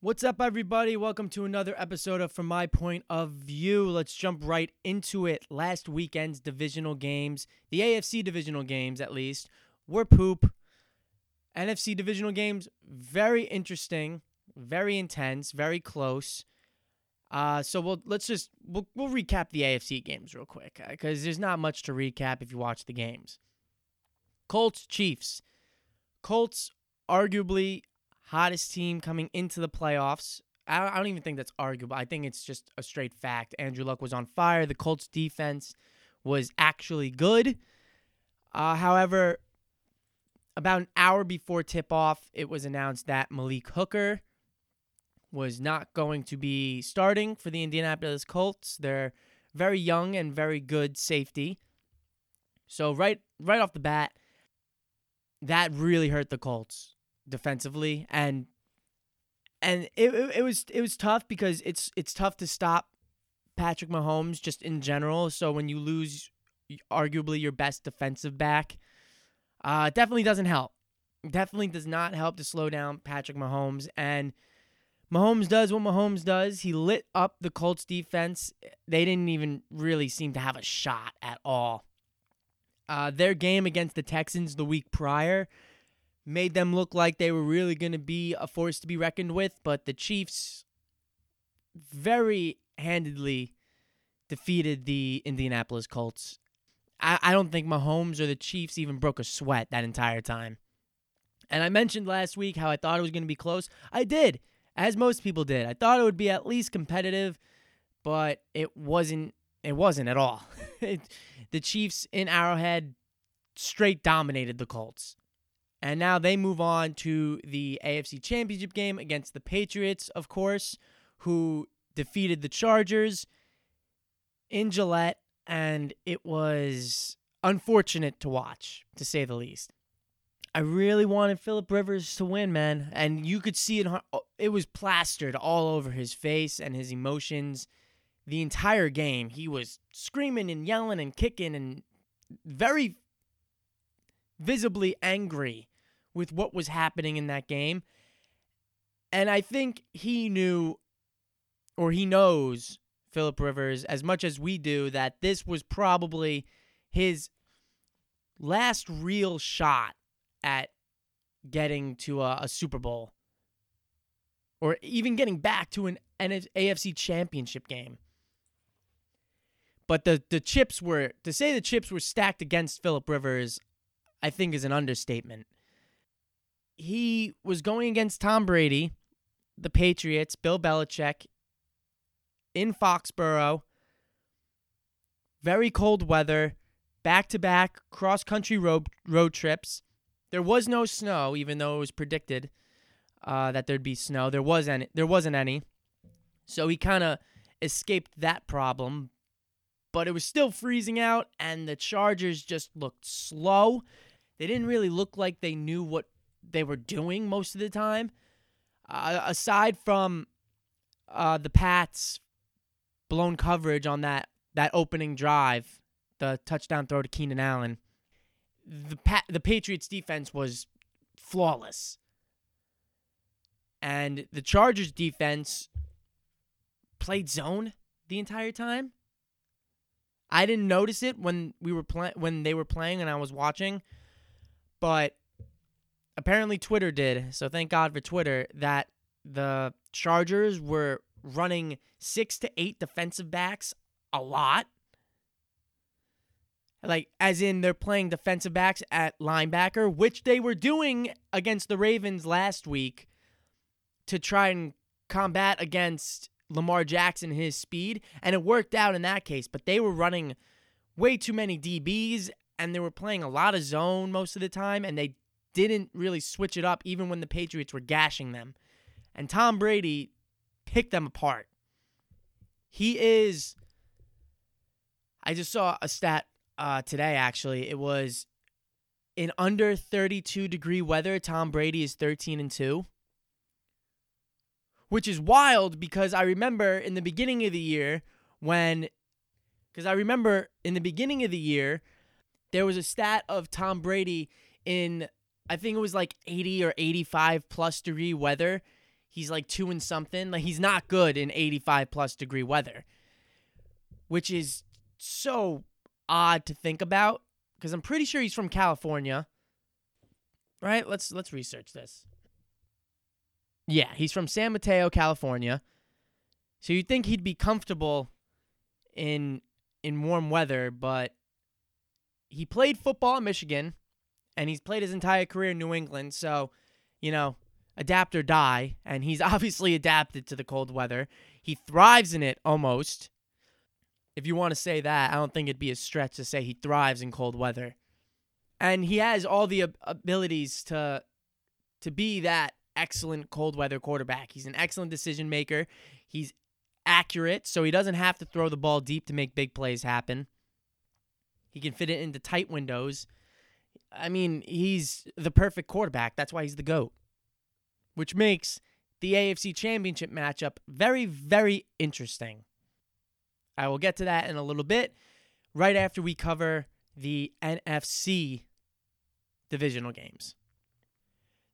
What's up, everybody? Welcome to another episode of From My Point of View. Let's jump right into it. Last weekend's divisional games, the AFC divisional games at least, were poop. NFC divisional games, very interesting, very intense, very close. Uh, so we'll let's just we'll, we'll recap the AFC games real quick because uh, there's not much to recap if you watch the games. Colts Chiefs. Colts arguably hottest team coming into the playoffs. I don't, even think that's arguable. I think it's just a straight fact. Andrew Luck was on fire. The Colts defense was actually good. Uh, however, about an hour before tip off, it was announced that Malik Hooker was not going to be starting for the Indianapolis Colts. They're very young and very good safety. So right right off the bat, that really hurt the Colts defensively and and it, it, it was it was tough because it's it's tough to stop Patrick Mahomes just in general. So when you lose arguably your best defensive back, uh, definitely doesn't help. Definitely does not help to slow down Patrick Mahomes. And Mahomes does what Mahomes does. He lit up the Colts defense. They didn't even really seem to have a shot at all. Uh, their game against the Texans the week prior made them look like they were really going to be a force to be reckoned with, but the Chiefs very handedly defeated the Indianapolis Colts. I, I don't think Mahomes or the Chiefs even broke a sweat that entire time. And I mentioned last week how I thought it was going to be close. I did, as most people did. I thought it would be at least competitive, but it wasn't. It wasn't at all. the Chiefs in Arrowhead straight dominated the Colts. And now they move on to the AFC Championship game against the Patriots, of course, who defeated the Chargers in Gillette. And it was unfortunate to watch, to say the least. I really wanted Philip Rivers to win, man. And you could see it, oh, it was plastered all over his face and his emotions. The entire game, he was screaming and yelling and kicking and very visibly angry with what was happening in that game. And I think he knew or he knows Philip Rivers as much as we do that this was probably his last real shot at getting to a, a Super Bowl or even getting back to an, an AFC championship game. But the the chips were to say the chips were stacked against Philip Rivers, I think is an understatement. He was going against Tom Brady, the Patriots, Bill Belichick in Foxborough. Very cold weather, back to back cross country road road trips. There was no snow, even though it was predicted uh, that there'd be snow. There was any. There wasn't any, so he kind of escaped that problem but it was still freezing out, and the Chargers just looked slow. They didn't really look like they knew what they were doing most of the time. Uh, aside from uh, the Pats' blown coverage on that, that opening drive, the touchdown throw to Keenan Allen, the the Patriots' defense was flawless. And the Chargers' defense played zone the entire time. I didn't notice it when we were playing when they were playing and I was watching, but apparently Twitter did. So thank God for Twitter that the Chargers were running 6 to 8 defensive backs a lot. Like as in they're playing defensive backs at linebacker, which they were doing against the Ravens last week to try and combat against Lamar Jackson his speed, and it worked out in that case. But they were running way too many DBs, and they were playing a lot of zone most of the time, and they didn't really switch it up even when the Patriots were gashing them. And Tom Brady picked them apart. He is. I just saw a stat uh, today, actually. It was in under 32 degree weather, Tom Brady is 13 and 2 which is wild because I remember in the beginning of the year when, because I remember in the beginning of the year, there was a stat of Tom Brady in, I think it was like 80 or 85 plus degree weather. he's like two and something. Like he's not good in 85 plus degree weather, which is so odd to think about because I'm pretty sure he's from California. Right? Let's let's research this. Yeah, he's from San Mateo, California. So you'd think he'd be comfortable in in warm weather, but he played football in Michigan and he's played his entire career in New England, so you know, adapt or die, and he's obviously adapted to the cold weather. He thrives in it almost. If you want to say that, I don't think it'd be a stretch to say he thrives in cold weather. And he has all the abilities to to be that excellent cold weather quarterback. He's an excellent decision maker. He's accurate, so he doesn't have to throw the ball deep to make big plays happen. He can fit it into tight windows. I mean, he's the perfect quarterback. That's why he's the GOAT, which makes the AFC Championship matchup very, very interesting. I will get to that in a little bit, right after we cover the NFC divisional games.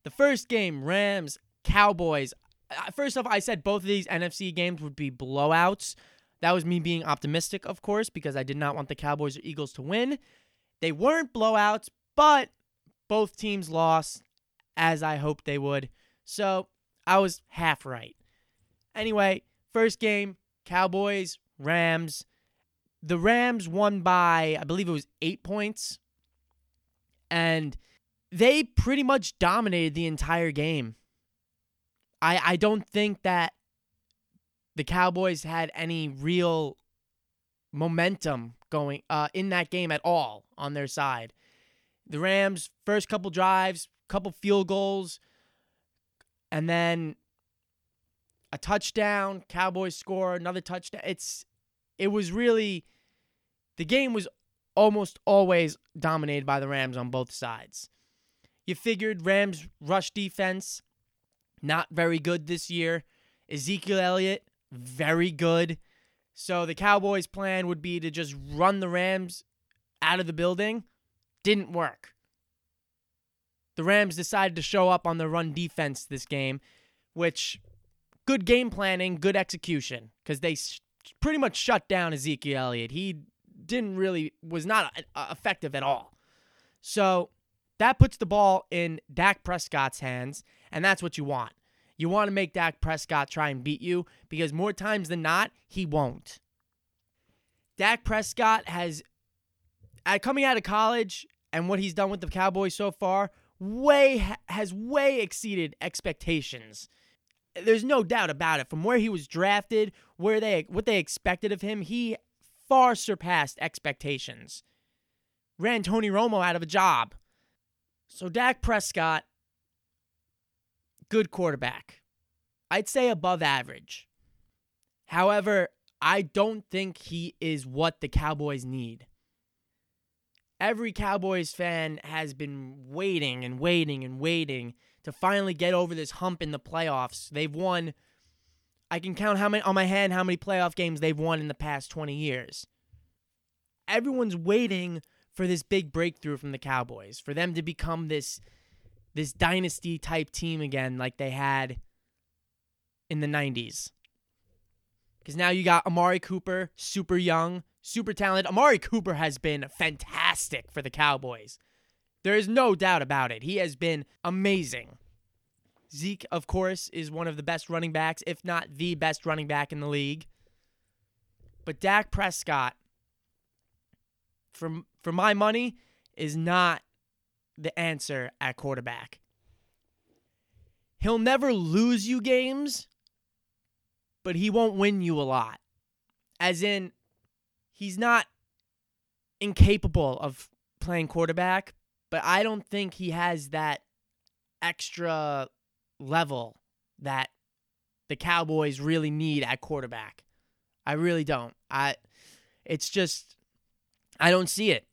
The first game, Rams, Cowboys. Uh, first off, I said both of these NFC games would be blowouts. That was me being optimistic, of course, because I did not want the Cowboys or Eagles to win. They weren't blowouts, but both teams lost as I hoped they would. So I was half right. Anyway, first game Cowboys, Rams. The Rams won by, I believe it was eight points. And they pretty much dominated the entire game. I, I don't think that the Cowboys had any real momentum going uh, in that game at all on their side. The Rams first couple drives, couple field goals, and then a touchdown. Cowboys score another touchdown. It's it was really the game was almost always dominated by the Rams on both sides. You figured Rams rush defense not very good this year. Ezekiel Elliott very good. So the Cowboys' plan would be to just run the Rams out of the building didn't work. The Rams decided to show up on the run defense this game, which good game planning, good execution because they sh- pretty much shut down Ezekiel Elliott. He didn't really was not uh, effective at all. So that puts the ball in Dak Prescott's hands, and that's what you want. You want to make Dak Prescott try and beat you because more times than not, he won't. Dak Prescott has, at coming out of college, and what he's done with the Cowboys so far way has way exceeded expectations. There's no doubt about it. From where he was drafted, where they what they expected of him, he far surpassed expectations. Ran Tony Romo out of a job. So Dak Prescott good quarterback. I'd say above average. However, I don't think he is what the Cowboys need every Cowboys fan has been waiting and waiting and waiting to finally get over this hump in the playoffs. They've won I can count how many on my hand how many playoff games they've won in the past 20 years. Everyone's waiting for this big breakthrough from the Cowboys, for them to become this this dynasty type team again like they had in the 90s. Cuz now you got Amari Cooper, super young, super talented. Amari Cooper has been fantastic for the Cowboys. There is no doubt about it. He has been amazing. Zeke, of course, is one of the best running backs, if not the best running back in the league. But Dak Prescott, for, for my money, is not the answer at quarterback. He'll never lose you games, but he won't win you a lot. As in, he's not incapable of playing quarterback, but I don't think he has that extra level that the Cowboys really need at quarterback. I really don't. I it's just I don't see it.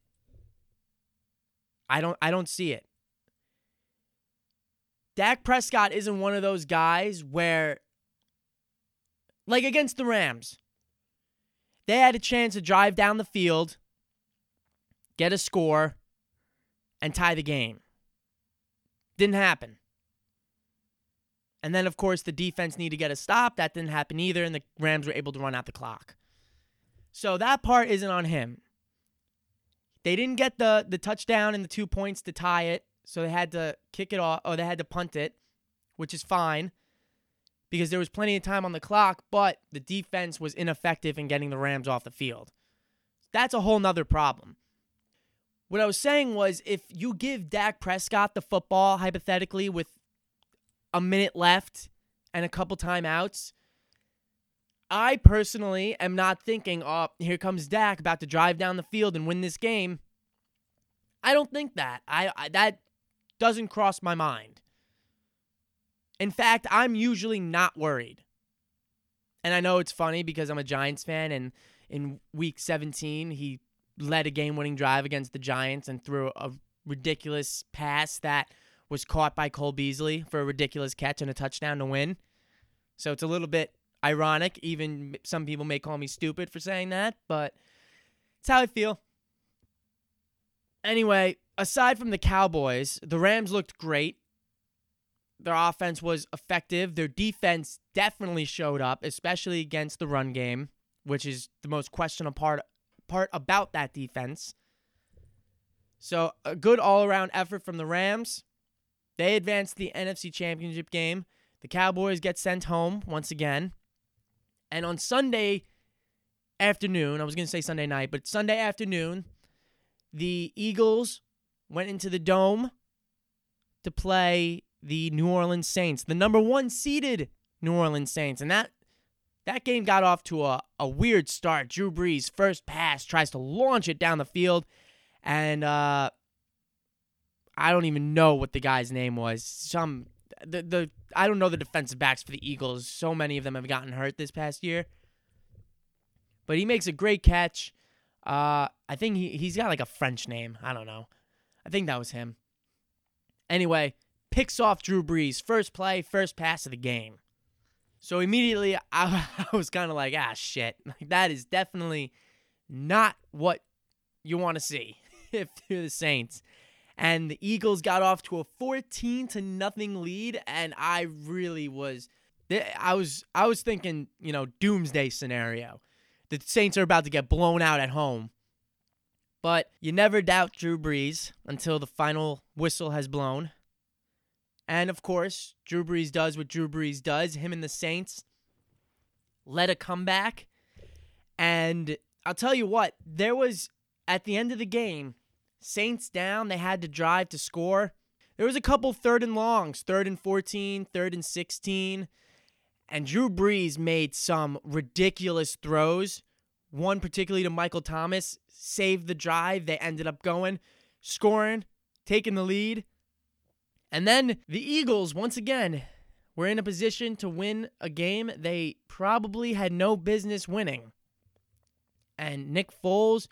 I don't I don't see it. Dak Prescott isn't one of those guys where like against the Rams. They had a chance to drive down the field, get a score, and tie the game. Didn't happen. And then, of course, the defense needed to get a stop. That didn't happen either, and the Rams were able to run out the clock. So that part isn't on him. They didn't get the the touchdown and the two points to tie it, so they had to kick it off, or they had to punt it, which is fine because there was plenty of time on the clock, but the defense was ineffective in getting the Rams off the field. That's a whole nother problem. What I was saying was if you give Dak Prescott the football, hypothetically, with a minute left and a couple timeouts, I personally am not thinking, oh, here comes Dak about to drive down the field and win this game. I don't think that. I, I that doesn't cross my mind. In fact, I'm usually not worried. And I know it's funny because I'm a Giants fan, and in week 17, he led a game winning drive against the Giants and threw a ridiculous pass that was caught by Cole Beasley for a ridiculous catch and a touchdown to win. So it's a little bit ironic. Even some people may call me stupid for saying that, but it's how I feel. Anyway, aside from the Cowboys, the Rams looked great. Their offense was effective. Their defense definitely showed up, especially against the run game, which is the most questionable part part about that defense. So, a good all-around effort from the Rams. They advance the NFC Championship game. The Cowboys get sent home once again. And on Sunday afternoon, I was going to say Sunday night, but Sunday afternoon, the Eagles went into the dome to play the New Orleans Saints, the number one seeded New Orleans Saints. And that that game got off to a, a weird start. Drew Brees' first pass tries to launch it down the field. And uh, I don't even know what the guy's name was. Some the the I don't know the defensive backs for the Eagles. So many of them have gotten hurt this past year. But he makes a great catch. Uh, I think he, he's got like a French name. I don't know. I think that was him. Anyway, picks off Drew Brees. First play, first pass of the game. So immediately I, I was kind of like, ah, shit. Like, that is definitely not what you want to see if you're the Saints. And the Eagles got off to a 14 to nothing lead, and I really was, I was, I was thinking, you know, doomsday scenario. The Saints are about to get blown out at home. But you never doubt Drew Brees until the final whistle has blown. And of course, Drew Brees does what Drew Brees does. Him and the Saints led a comeback. And I'll tell you what, there was at the end of the game, Saints down, they had to drive to score. There was a couple third and longs, third and 14, third and 16. And Drew Brees made some ridiculous throws. One particularly to Michael Thomas, saved the drive. They ended up going, scoring, taking the lead. And then the Eagles, once again, were in a position to win a game they probably had no business winning. And Nick Foles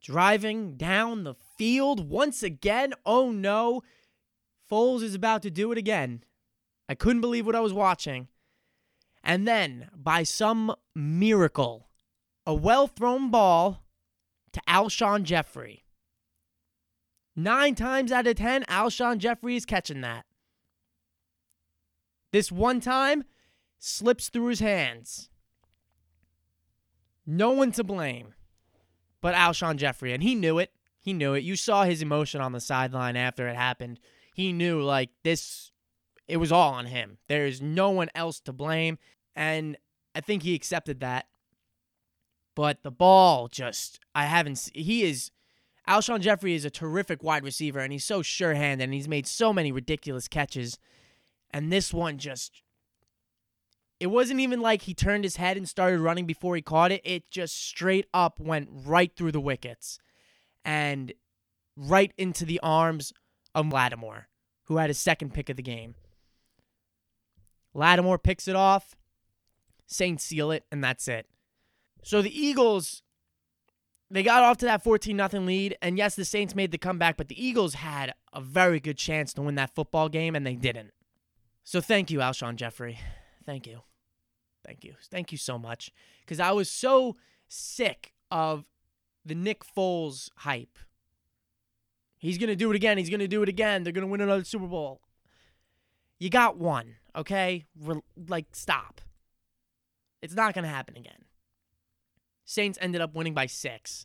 driving down the field once again. Oh no, Foles is about to do it again. I couldn't believe what I was watching. And then, by some miracle, a well thrown ball to Alshon Jeffery. Nine times out of ten, Alshon Jeffery is catching that. This one time slips through his hands. No one to blame but Alshon Jeffery. And he knew it. He knew it. You saw his emotion on the sideline after it happened. He knew, like, this, it was all on him. There's no one else to blame. And I think he accepted that. But the ball just, I haven't, he is Alshon Jeffery is a terrific wide receiver, and he's so sure handed, and he's made so many ridiculous catches. And this one just. It wasn't even like he turned his head and started running before he caught it. It just straight up went right through the wickets and right into the arms of Lattimore, who had his second pick of the game. Lattimore picks it off, Saints seal it, and that's it. So the Eagles they got off to that 14 nothing lead and yes the saints made the comeback but the eagles had a very good chance to win that football game and they didn't so thank you alshon jeffery thank you thank you thank you so much because i was so sick of the nick foles hype he's going to do it again he's going to do it again they're going to win another super bowl You got one, okay? Re- like, stop. It's not going to happen again. Saints ended up winning by six.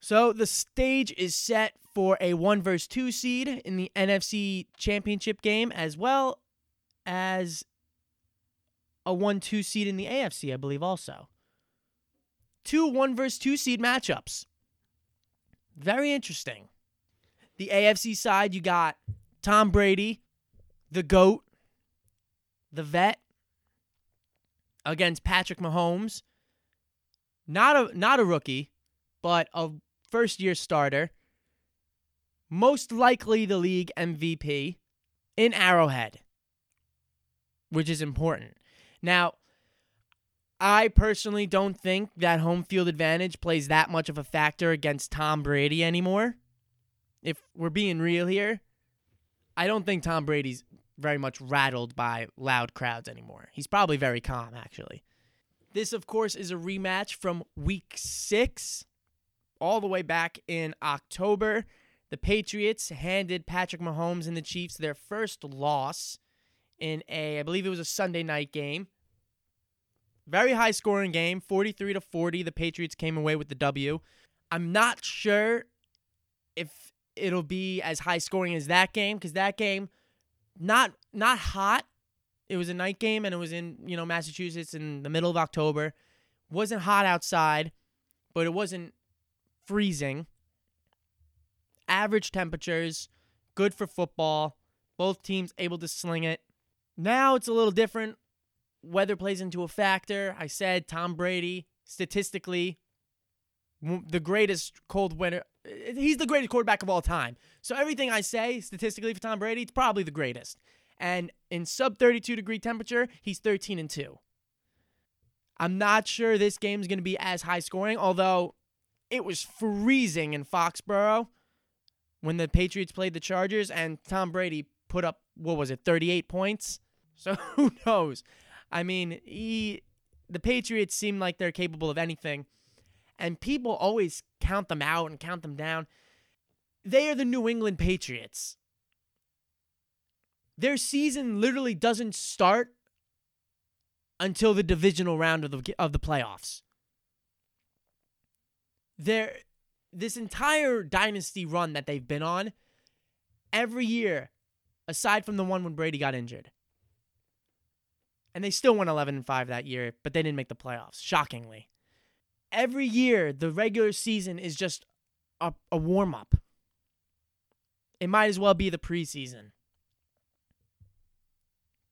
So the stage is set for a one versus two seed in the NFC Championship game, as well as a one two seed in the AFC, I believe, also. Two one versus two seed matchups. Very interesting. The AFC side, you got Tom Brady, the GOAT, the vet, against Patrick Mahomes. Not a not a rookie, but a first year starter. Most likely the league MVP in Arrowhead, which is important. Now, I personally don't think that home field advantage plays that much of a factor against Tom Brady anymore. If we're being real here, I don't think Tom Brady's very much rattled by loud crowds anymore. He's probably very calm, actually. This, of course, is a rematch from week six, all the way back in October. The Patriots handed Patrick Mahomes and the Chiefs their first loss in a, I believe it was a Sunday night game. Very high scoring game, 43 to 40. The Patriots came away with the W. I'm not sure if it'll be as high scoring as that game because that game not not hot it was a night game and it was in, you know, Massachusetts in the middle of October. Wasn't hot outside, but it wasn't freezing. Average temperatures, good for football. Both teams able to sling it. Now it's a little different. Weather plays into a factor. I said Tom Brady, statistically, the greatest cold winter. Eh, he's the greatest quarterback of all time. So everything I say statistically for Tom Brady, it's probably the greatest. And in sub 32 degree temperature, he's 13 and 2. I'm not sure this game is going to be as high scoring, although it was freezing in Foxborough when the Patriots played the Chargers and Tom Brady put up what was it, 38 points? So who knows? I mean, he the Patriots seem like they're capable of anything. And people always count them out and count them down. They are the New England Patriots. Their season literally doesn't start until the divisional round of the of the playoffs. Their this entire dynasty run that they've been on every year aside from the one when Brady got injured. And they still went 11 and 5 that year, but they didn't make the playoffs, shockingly. Every year the regular season is just a, a warm up. It might as well be the preseason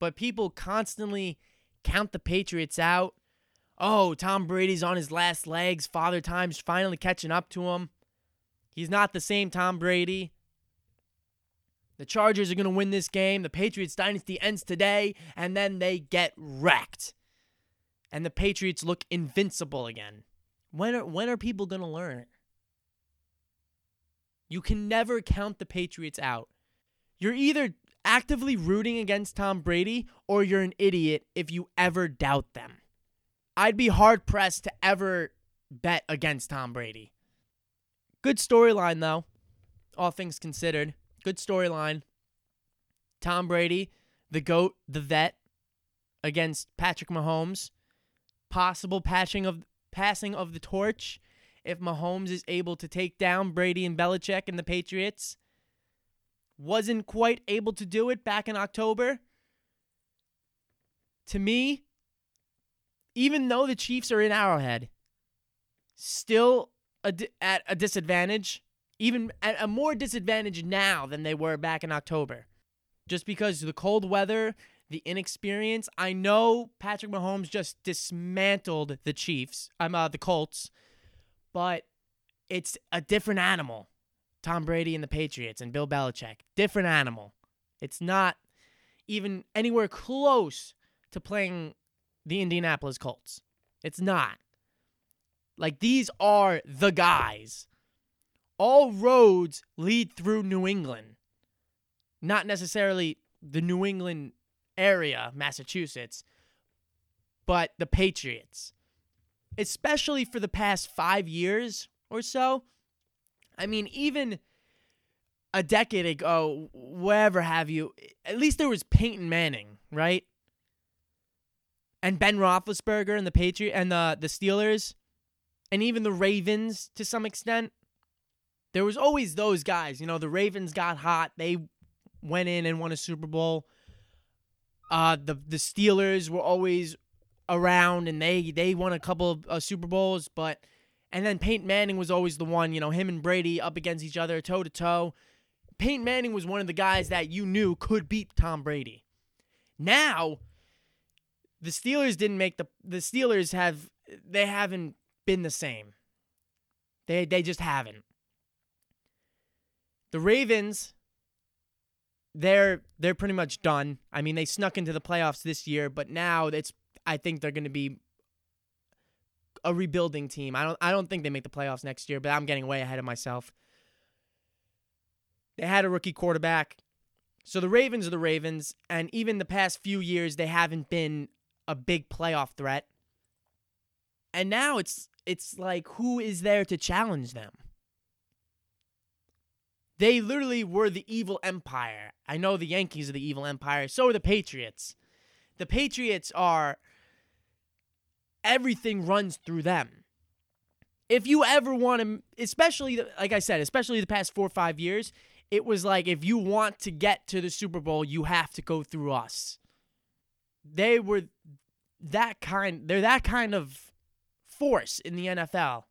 but people constantly count the Patriots out. Oh, Tom Brady's on his last legs. Father Time's finally catching up to him. He's not the same Tom Brady. The Chargers are going to win this game. The Patriots dynasty ends today, and then they get wrecked. And the Patriots look invincible again. When are, when are people going to learn? You can never count the Patriots out. You're either actively rooting against Tom Brady or you're an idiot if you ever doubt them. I'd be hard pressed to ever bet against Tom Brady. Good storyline, though, all things considered. Good storyline. Tom Brady, the GOAT, the vet, against Patrick Mahomes. Possible patching of passing of the torch if Mahomes is able to take down Brady and Belichick and the Patriots wasn't quite able to do it back in October. To me, even though the Chiefs are in Arrowhead, still a at a disadvantage, even at a more disadvantage now than they were back in October. Just because the cold weather, the inexperience. I know Patrick Mahomes just dismantled the Chiefs. I'm uh, the Colts, but it's a different animal. Tom Brady and the Patriots and Bill Belichick. Different animal. It's not even anywhere close to playing the Indianapolis Colts. It's not. Like these are the guys. All roads lead through New England. Not necessarily the New England area, Massachusetts, but the Patriots. Especially for the past five years or so, I mean, even a decade ago, wherever have you, at least there was Peyton Manning, right? And Ben Roethlisberger and the Patriot and the the Steelers, and even the Ravens to some extent. There was always those guys. You know, the Ravens got hot. They went in and won a Super Bowl. Uh, the the Steelers were always around and they they won a couple of uh, Super Bowls, but and then Peyton Manning was always the one, you know, him and Brady up against each other toe to toe. Peyton Manning was one of the guys that you knew could beat Tom Brady. Now, the Steelers didn't make the the Steelers have they haven't been the same. They they just haven't. The Ravens they're they're pretty much done. I mean, they snuck into the playoffs this year, but now it's I think they're going to be a rebuilding team. I don't I don't think they make the playoffs next year, but I'm getting way ahead of myself. They had a rookie quarterback. So the Ravens are the Ravens, and even the past few years they haven't been a big playoff threat. And now it's it's like who is there to challenge them? They literally were the evil empire. I know the Yankees are the evil empire, so are the Patriots. The Patriots are everything runs through them. If you ever want to, especially like I said, especially the past four or five years, it was like if you want to get to the Super Bowl, you have to go through us. They were that kind, they're that kind of force in the NFL.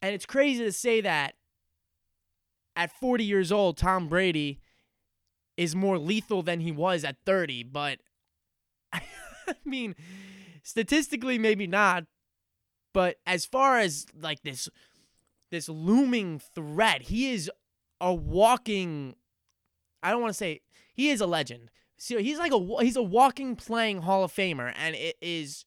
And it's crazy to say that at 40 years old, Tom Brady is more lethal than he was at 30, but I mean, statistically maybe not, but as far as like this this looming threat, he is a walking I don't want to say he is a legend. So he's like a he's a walking playing Hall of Famer and it is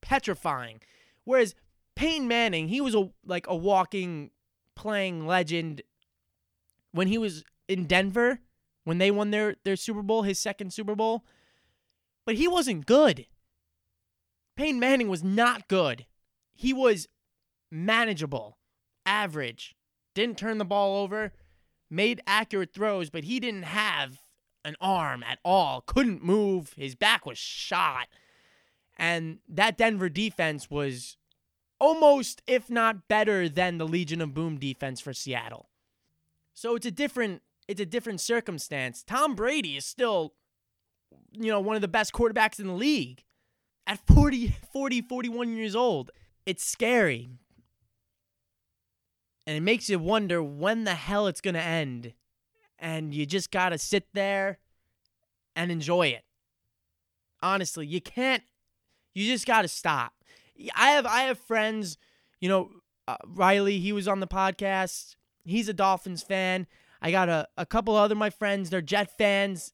petrifying. Whereas Peyton Manning, he was a like a walking playing legend when he was in Denver when they won their their Super Bowl, his second Super Bowl. But he wasn't good. Peyton Manning was not good. He was manageable, average, didn't turn the ball over, made accurate throws, but he didn't have an arm at all, couldn't move, his back was shot. And that Denver defense was almost, if not better, than the Legion of Boom defense for Seattle. So it's a different it's a different circumstance. Tom Brady is still you know one of the best quarterbacks in the league at 40 40 41 years old. It's scary. And it makes you wonder when the hell it's going to end. And you just got to sit there and enjoy it. Honestly, you can't you just got to stop. I have I have friends, you know, uh, Riley, he was on the podcast. He's a Dolphins fan. I got a, a couple other my friends, they're Jet fans.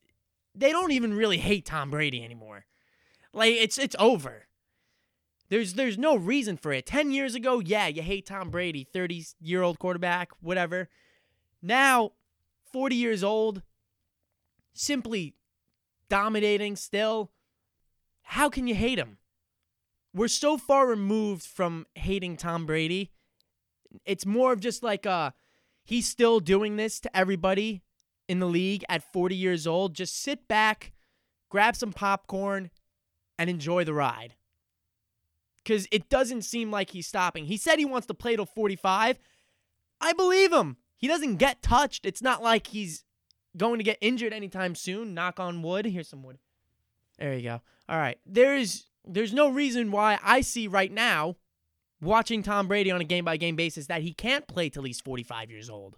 They don't even really hate Tom Brady anymore. Like it's it's over. There's there's no reason for it. 10 years ago, yeah, you hate Tom Brady, 30-year-old quarterback, whatever. Now, 40 years old, simply dominating still. How can you hate him? We're so far removed from hating Tom Brady. It's more of just like uh he's still doing this to everybody in the league at 40 years old. Just sit back, grab some popcorn, and enjoy the ride because it doesn't seem like he's stopping. He said he wants to play till 45. I believe him. He doesn't get touched. It's not like he's going to get injured anytime soon. Knock on wood. Here's some wood. There you go. All right. There's there's no reason why I see right now watching Tom Brady on a game by game basis that he can't play till he's 45 years old.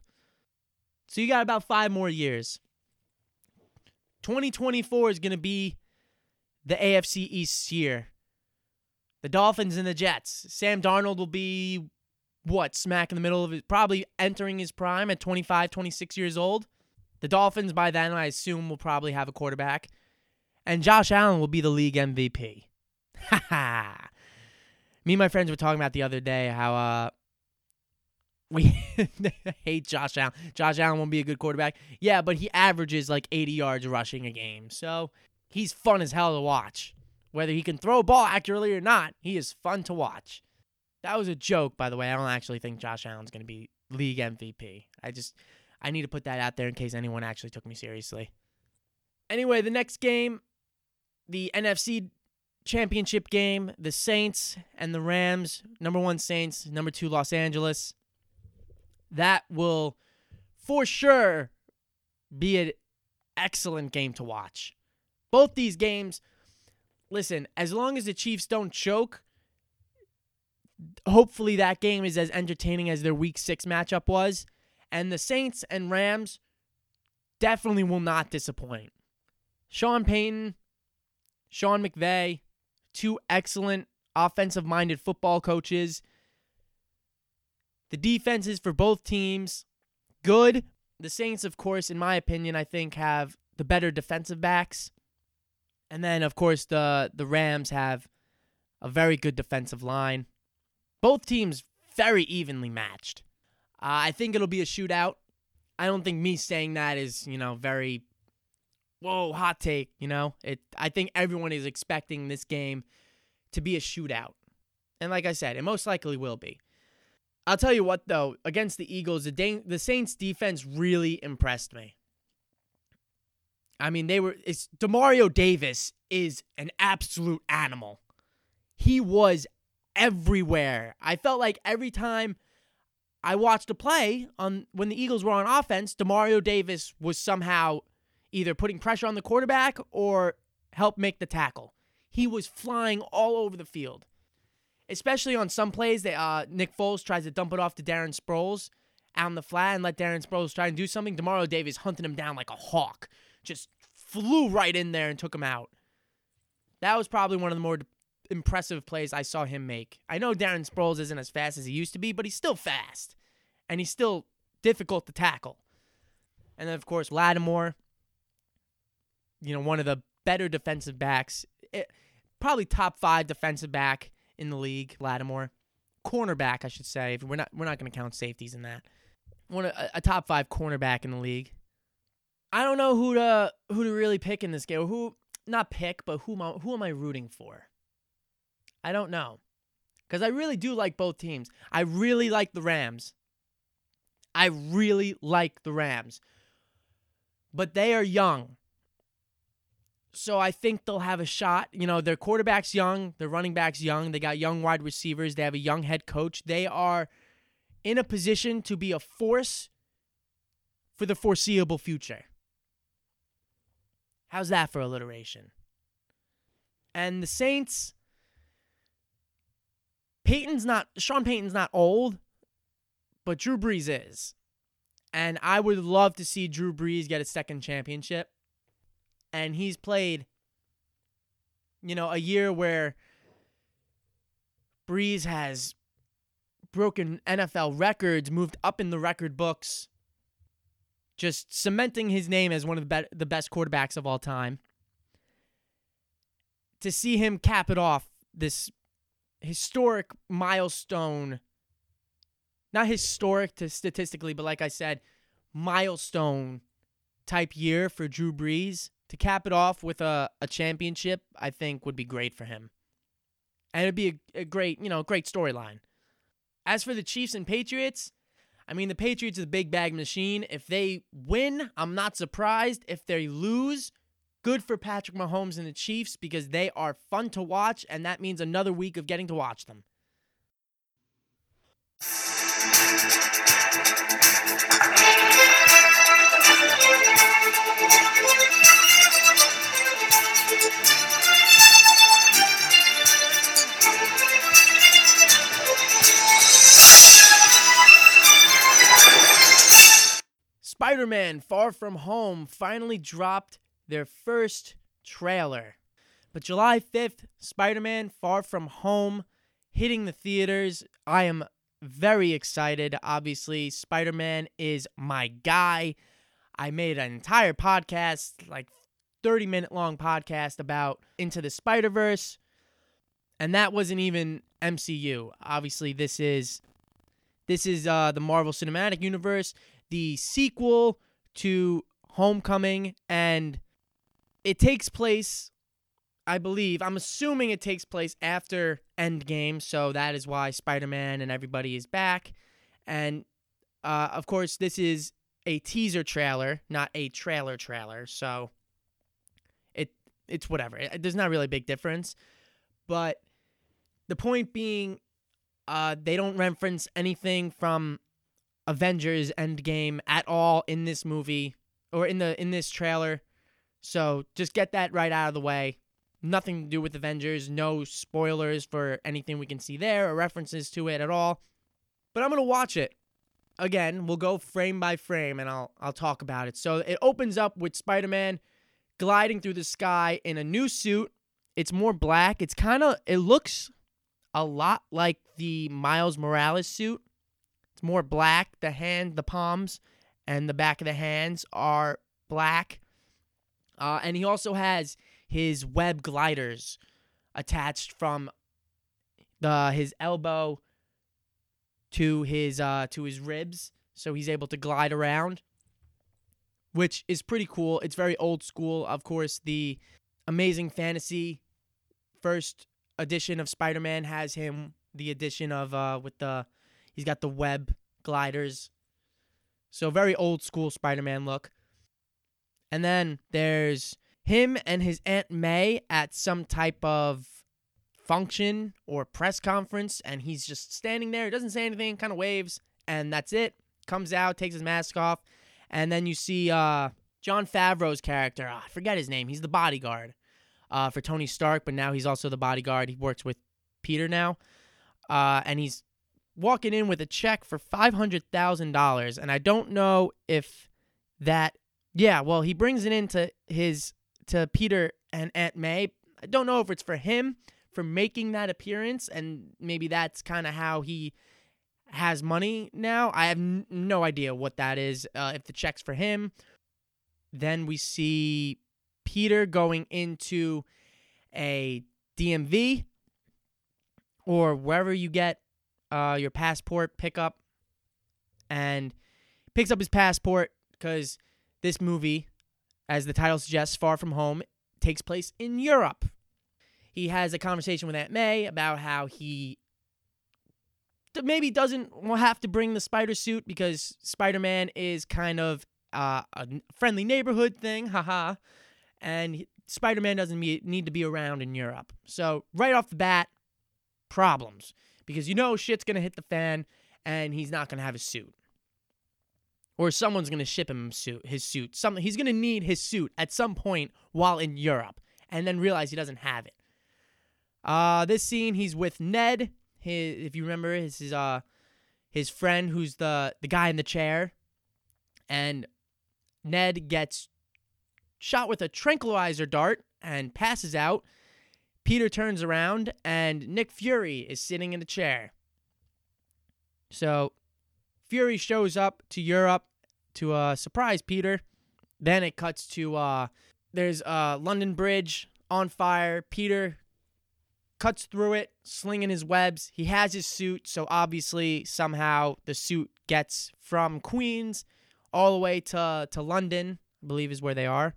So you got about 5 more years. 2024 is going to be the AFC East year the Dolphins and the Jets. Sam Darnold will be what, smack in the middle of it, probably entering his prime at 25, 26 years old. The Dolphins by then, I assume, will probably have a quarterback. And Josh Allen will be the league MVP. Ha ha. Me and my friends were talking about the other day how uh we hate Josh Allen. Josh Allen won't be a good quarterback. Yeah, but he averages like 80 yards rushing a game. So he's fun as hell to watch. Whether he can throw a ball accurately or not, he is fun to watch. That was a joke, by the way. I don't actually think Josh Allen's going to be league MVP. I just, I need to put that out there in case anyone actually took me seriously. Anyway, the next game, the NFC championship game, the Saints and the Rams, number one Saints, number two Los Angeles. That will for sure be an excellent game to watch. Both these games, listen, as long as the Chiefs don't choke, hopefully that game is as entertaining as their week six matchup was. And the Saints and Rams definitely will not disappoint. Sean Payton, Sean McVay, two excellent offensive minded football coaches. The defenses for both teams, good. The Saints, of course, in my opinion, I think have the better defensive backs. And then, of course, the, the Rams have a very good defensive line. Both teams very evenly matched. Uh, I think it'll be a shootout. I don't think me saying that is, you know, very whoa, hot take, you know? It I think everyone is expecting this game to be a shootout. And like I said, it most likely will be. I'll tell you what though, against the Eagles, the da- the Saints defense really impressed me. I mean, they were it's Demario Davis is an absolute animal. He was everywhere. I felt like every time I watched a play on when the Eagles were on offense, Demario Davis was somehow either putting pressure on the quarterback or help make the tackle. He was flying all over the field. Especially on some plays that uh, Nick Foles tries to dump it off to Darren Sproles out the flat and let Darren Sproles try and do something. Demario Davis hunting him down like a hawk. Just flew right in there and took him out. That was probably one of the more impressive plays I saw him make. I know Darren Sproles isn't as fast as he used to be, but he's still fast. And he's still difficult to tackle. And then, of course, Lattimore, you know, one of the better defensive backs, it, eh, probably top five defensive back in the league, Lattimore. Cornerback, I should say. If we're not we're not going to count safeties in that. One a, a top five cornerback in the league. I don't know who to who to really pick in this game. Who not pick, but who am I, who am I rooting for? I don't know. Because I really do like both teams. I really like the Rams. I really like the Rams. But they are young. So I think they'll have a shot. You know, their quarterback's young, their running back's young, they got young wide receivers, they have a young head coach. They are in a position to be a force for the foreseeable future. How's that for alliteration? And the Saints, Payton's not Sean Payton's not old, but Drew Brees is. And I would love to see Drew Brees get a second championship. And he's played, you know, a year where Brees has broken NFL records, moved up in the record books, just cementing his name as one of the, be- the best quarterbacks of all time. To see him cap it off this historic milestone. Not historic to statistically, but like I said, milestone type year for Drew Brees to cap it off with a, a championship, I think would be great for him. And it'd be a, a great, you know, great storyline. As for the Chiefs and Patriots, I mean, the Patriots are a big bag machine. If they win, I'm not surprised. If they lose, good for Patrick Mahomes and the Chiefs because they are fun to watch, and that means another week of getting to watch them. Spider Man Far From Home finally dropped their first trailer. But July 5th, Spider Man Far From Home hitting the theaters. I am very excited. Obviously, Spider Man is my guy. I made an entire podcast, like 30 minute long podcast about Into the Spider Verse. And that wasn't even MCU. Obviously, this is this is uh, the Marvel Cinematic Universe, the sequel to Homecoming, and it takes place, I believe, I'm assuming it takes place after Endgame, so that is why Spider Man and everybody is back. And uh, of course, this is a teaser trailer, not a trailer trailer. So it it's whatever. It, there's not really a big difference. But the point being, uh, they don't reference anything from Avengers Endgame at all in this movie or in the in this trailer. So just get that right out of the way. Nothing to do with Avengers, no spoilers for anything we can see there or references to it at all. But I'm going to watch it. Again, we'll go frame by frame and I'll I'll talk about it. So it opens up with Spider-Man gliding through the sky in a new suit. It's more black. It's kind of it looks a lot like the Miles Morales suit. More black. The hand, the palms, and the back of the hands are black. Uh, and he also has his web gliders attached from the his elbow to his uh, to his ribs, so he's able to glide around, which is pretty cool. It's very old school. Of course, the Amazing Fantasy first edition of Spider-Man has him the edition of uh, with the he's got the web gliders. So very old school Spider-Man look. And then there's him and his Aunt May at some type of function or press conference, and he's just standing there. He doesn't say anything, kind of waves, and that's it. Comes out, takes his mask off, and then you see uh, Jon Favreau's character. Oh, I forget his name. He's the bodyguard uh, for Tony Stark, but now he's also the bodyguard. He works with Peter now, uh, and he's walking in with a check for five hundred thousand dollars, and I don't know if that yeah, well, he brings it into his to Peter and Aunt May. I don't know if it's for him for making that appearance, and maybe that's kind of how he has money now. I have n- no idea what that is. Uh, if the check's for him, then we see Peter going into a DMV or wherever you get uh, your passport pickup, and picks up his passport because this movie, as the title suggests, Far From Home, takes place in Europe. He has a conversation with Aunt May about how he maybe doesn't have to bring the spider suit because Spider Man is kind of uh, a friendly neighborhood thing, haha. And Spider Man doesn't need to be around in Europe. So, right off the bat, problems because you know shit's going to hit the fan and he's not going to have a suit or someone's going to ship him suit, his suit. Something he's going to need his suit at some point while in Europe, and then realize he doesn't have it. Uh, this scene, he's with Ned. His, if you remember, his his uh his friend who's the the guy in the chair, and Ned gets shot with a tranquilizer dart and passes out. Peter turns around and Nick Fury is sitting in the chair. So Fury shows up to Europe to uh, surprise Peter. Then it cuts to uh, there's uh, London Bridge on fire. Peter cuts through it, slinging his webs. He has his suit, so obviously somehow the suit gets from Queens all the way to to London. I believe is where they are.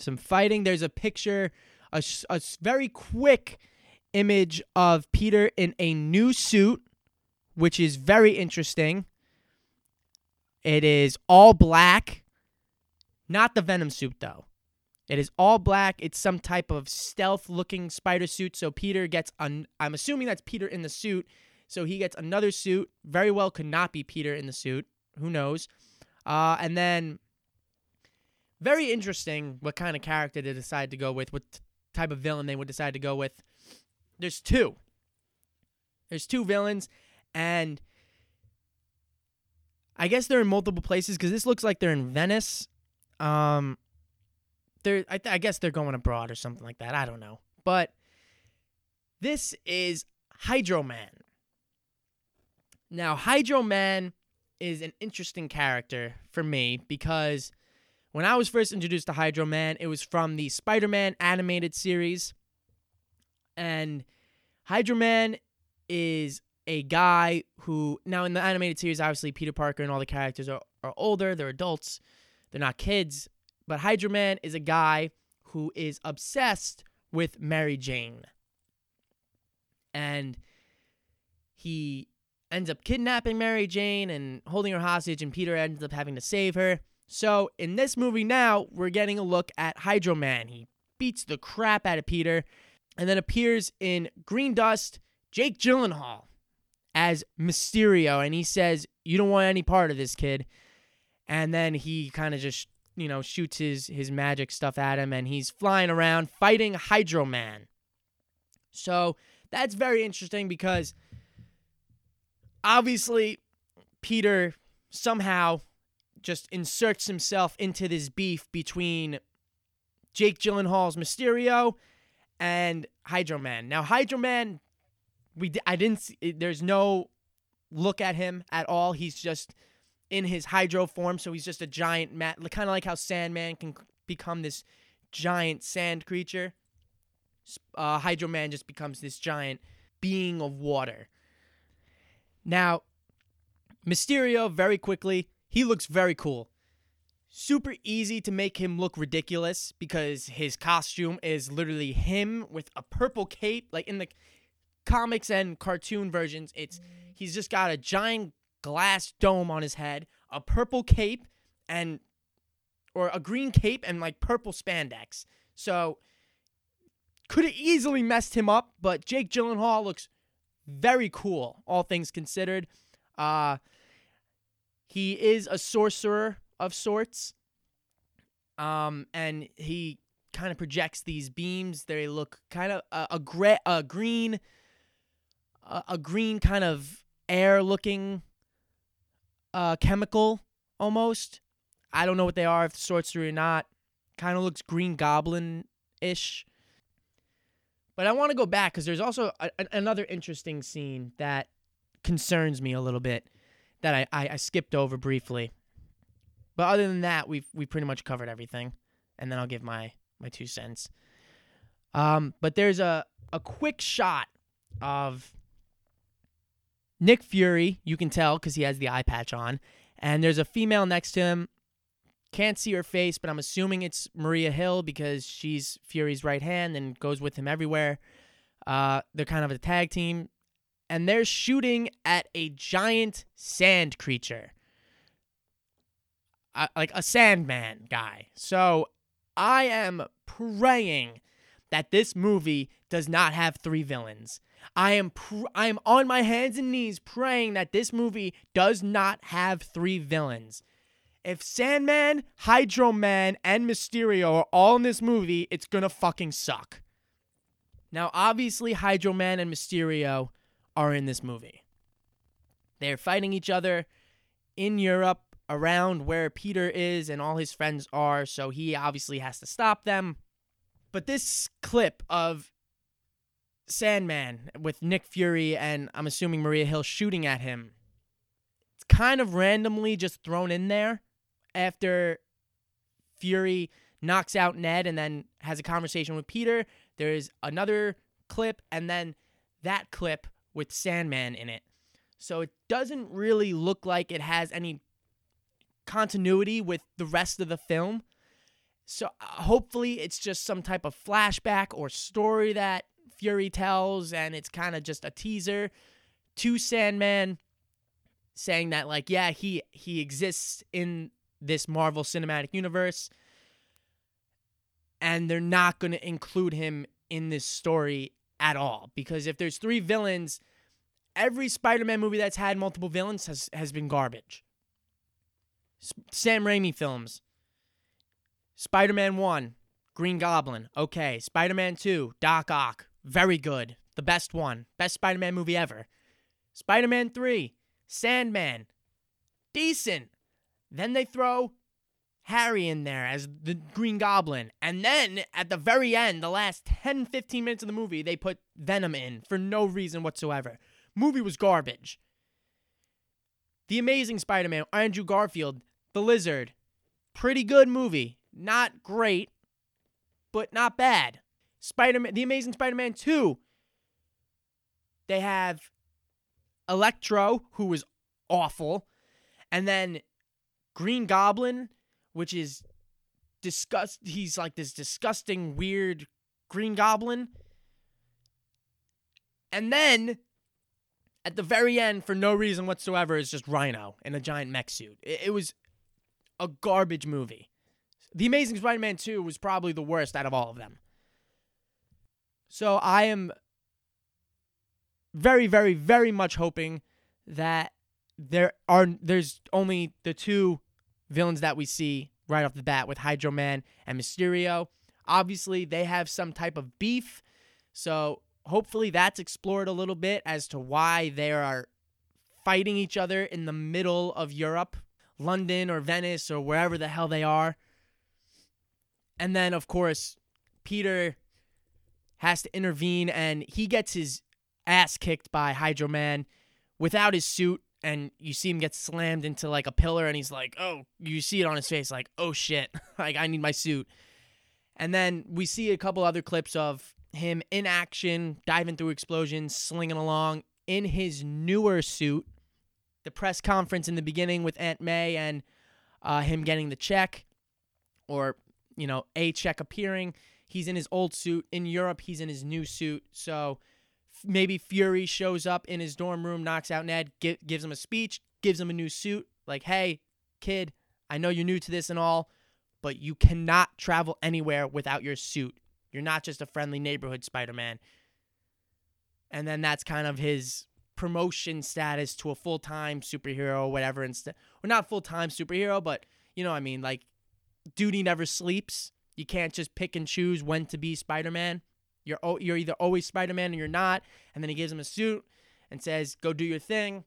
Some fighting. There's a picture, a, a very quick image of Peter in a new suit, which is very interesting. It is all black, not the Venom suit though. It is all black. It's some type of stealth looking spider suit. So Peter gets, an, I'm assuming that's Peter in the suit. So he gets another suit. Very well could not be Peter in the suit. Who knows? Uh, and then, very interesting what kind of character they decide to go with, what type of villain they would decide to go with there's two. There's two villains, and I guess they're in multiple places because this looks like they're in Venice. Um, they're I, th- I guess they're going abroad or something like that. I don't know, but this is Hydro Man. Now, Hydro Man is an interesting character for me because when I was first introduced to Hydro Man, it was from the Spider Man animated series. And Hydro Man is a guy who now in the animated series, obviously Peter Parker and all the characters are, are older, they're adults, they're not kids. But Hydro Man is a guy who is obsessed with Mary Jane. And he ends up kidnapping Mary Jane and holding her hostage, and Peter ends up having to save her. So in this movie now, we're getting a look at Hydro Man. He beats the crap out of Peter, and then appears in Green Dust, Jake Gyllenhaal as Mysterio, and he says, "You don't want any part of this, kid." And then he kind of just, you know, shoots his his magic stuff at him, and he's flying around fighting Hydro Man. So that's very interesting because obviously Peter somehow just inserts himself into this beef between Jake Gyllenhaal's Mysterio and Hydro Man. Now Hydro Man, we I didn't. See, there's no look at him at all. He's just in his Hydro form, so he's just a giant mat, kind of like how Sandman can become this giant sand creature. Uh, Hydro Man just becomes this giant being of water. Now, Mysterio, very quickly, he looks very cool. Super easy to make him look ridiculous because his costume is literally him with a purple cape. Like in the comics and cartoon versions, it's he's just got a giant glass dome on his head, a purple cape, and or a green cape and like purple spandex. So could have easily messed him up, but Jake Gyllenhaal looks very cool, all things considered. Uh, he is a sorcerer of sorts. Um, and he kind of projects these beams. They look kind of a, a, gray, a green, a, green kind of air looking uh, chemical almost. I don't know what they are, if sorcery or not. Kind of looks green goblin ish. But I want to go back because there's also a, a, another interesting scene that concerns me a little bit that I, I, I skipped over briefly. But other than that, we've we pretty much covered everything, and then I'll give my my two cents. Um, but there's a a quick shot of Nick Fury. You can tell because he has the eye patch on, and there's a female next to him. Can't see her face, but I'm assuming it's Maria Hill because she's Fury's right hand and goes with him everywhere. Uh, they're kind of a tag team, and they're shooting at a giant sand creature, uh, like a Sandman guy. So I am praying that this movie does not have three villains. I am pr- I am on my hands and knees praying that this movie does not have three villains. If Sandman, Hydro Man, and Mysterio are all in this movie, it's gonna fucking suck. Now, obviously, Hydro Man and Mysterio are in this movie. They're fighting each other in Europe around where Peter is and all his friends are, so he obviously has to stop them. But this clip of Sandman with Nick Fury and I'm assuming Maria Hill shooting at him, it's kind of randomly just thrown in there after Fury knocks out Ned and then has a conversation with Peter. There's another clip and then that clip with Sandman in it. So it doesn't really look like it has any continuity with the rest of the film. So uh, hopefully it's just some type of flashback or story that Fury tells and it's kind of just a teaser to Sandman saying that like yeah, he he exists in this Marvel Cinematic Universe. And they're not going to include him in this story at all. Because if there's three villains, every Spider Man movie that's had multiple villains has, has been garbage. Sam Raimi films Spider Man 1, Green Goblin. Okay. Spider Man 2, Doc Ock. Very good. The best one. Best Spider Man movie ever. Spider Man 3, Sandman. Decent. Then they throw Harry in there as the Green Goblin. And then at the very end, the last 10 15 minutes of the movie, they put Venom in for no reason whatsoever. Movie was garbage. The Amazing Spider Man, Andrew Garfield, The Lizard. Pretty good movie. Not great, but not bad. Spider Man, The Amazing Spider Man 2. They have Electro, who was awful. And then Green Goblin, which is disgust he's like this disgusting weird Green Goblin. And then at the very end, for no reason whatsoever, is just Rhino in a giant mech suit. It, it was a garbage movie. The Amazing Spider Man 2 was probably the worst out of all of them. So I am very, very, very much hoping that there are there's only the two villains that we see right off the bat with Hydro Man and Mysterio. Obviously, they have some type of beef, so hopefully that's explored a little bit as to why they are fighting each other in the middle of Europe, London or Venice or wherever the hell they are. And then, of course, Peter has to intervene and he gets his ass kicked by Hydro Man without his suit. And you see him get slammed into like a pillar, and he's like, Oh, you see it on his face, like, Oh shit, like, I need my suit. And then we see a couple other clips of him in action, diving through explosions, slinging along in his newer suit. The press conference in the beginning with Aunt May and uh, him getting the check, or, you know, a check appearing. He's in his old suit. In Europe, he's in his new suit. So maybe Fury shows up in his dorm room, knocks out Ned, gives him a speech, gives him a new suit. Like, hey, kid, I know you're new to this and all, but you cannot travel anywhere without your suit. You're not just a friendly neighborhood Spider Man. And then that's kind of his promotion status to a full time superhero or whatever. Instead, or not full time superhero, but you know what I mean? Like, duty never sleeps. You can't just pick and choose when to be Spider Man. You're you're either always Spider Man or you're not. And then he gives him a suit and says, "Go do your thing."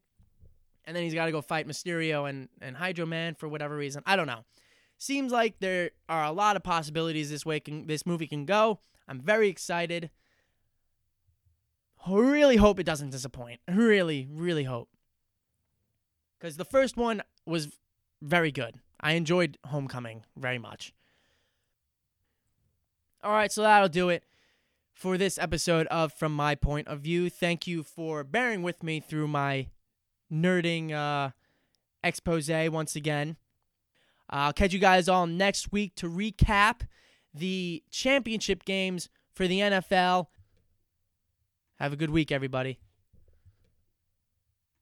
And then he's got to go fight Mysterio and and Hydro Man for whatever reason. I don't know. Seems like there are a lot of possibilities this way can this movie can go. I'm very excited. Really hope it doesn't disappoint. Really, really hope. Because the first one was very good. I enjoyed Homecoming very much. All right, so that'll do it for this episode of From My Point of View. Thank you for bearing with me through my nerding uh, expose once again. I'll catch you guys all next week to recap the championship games for the NFL. Have a good week, everybody.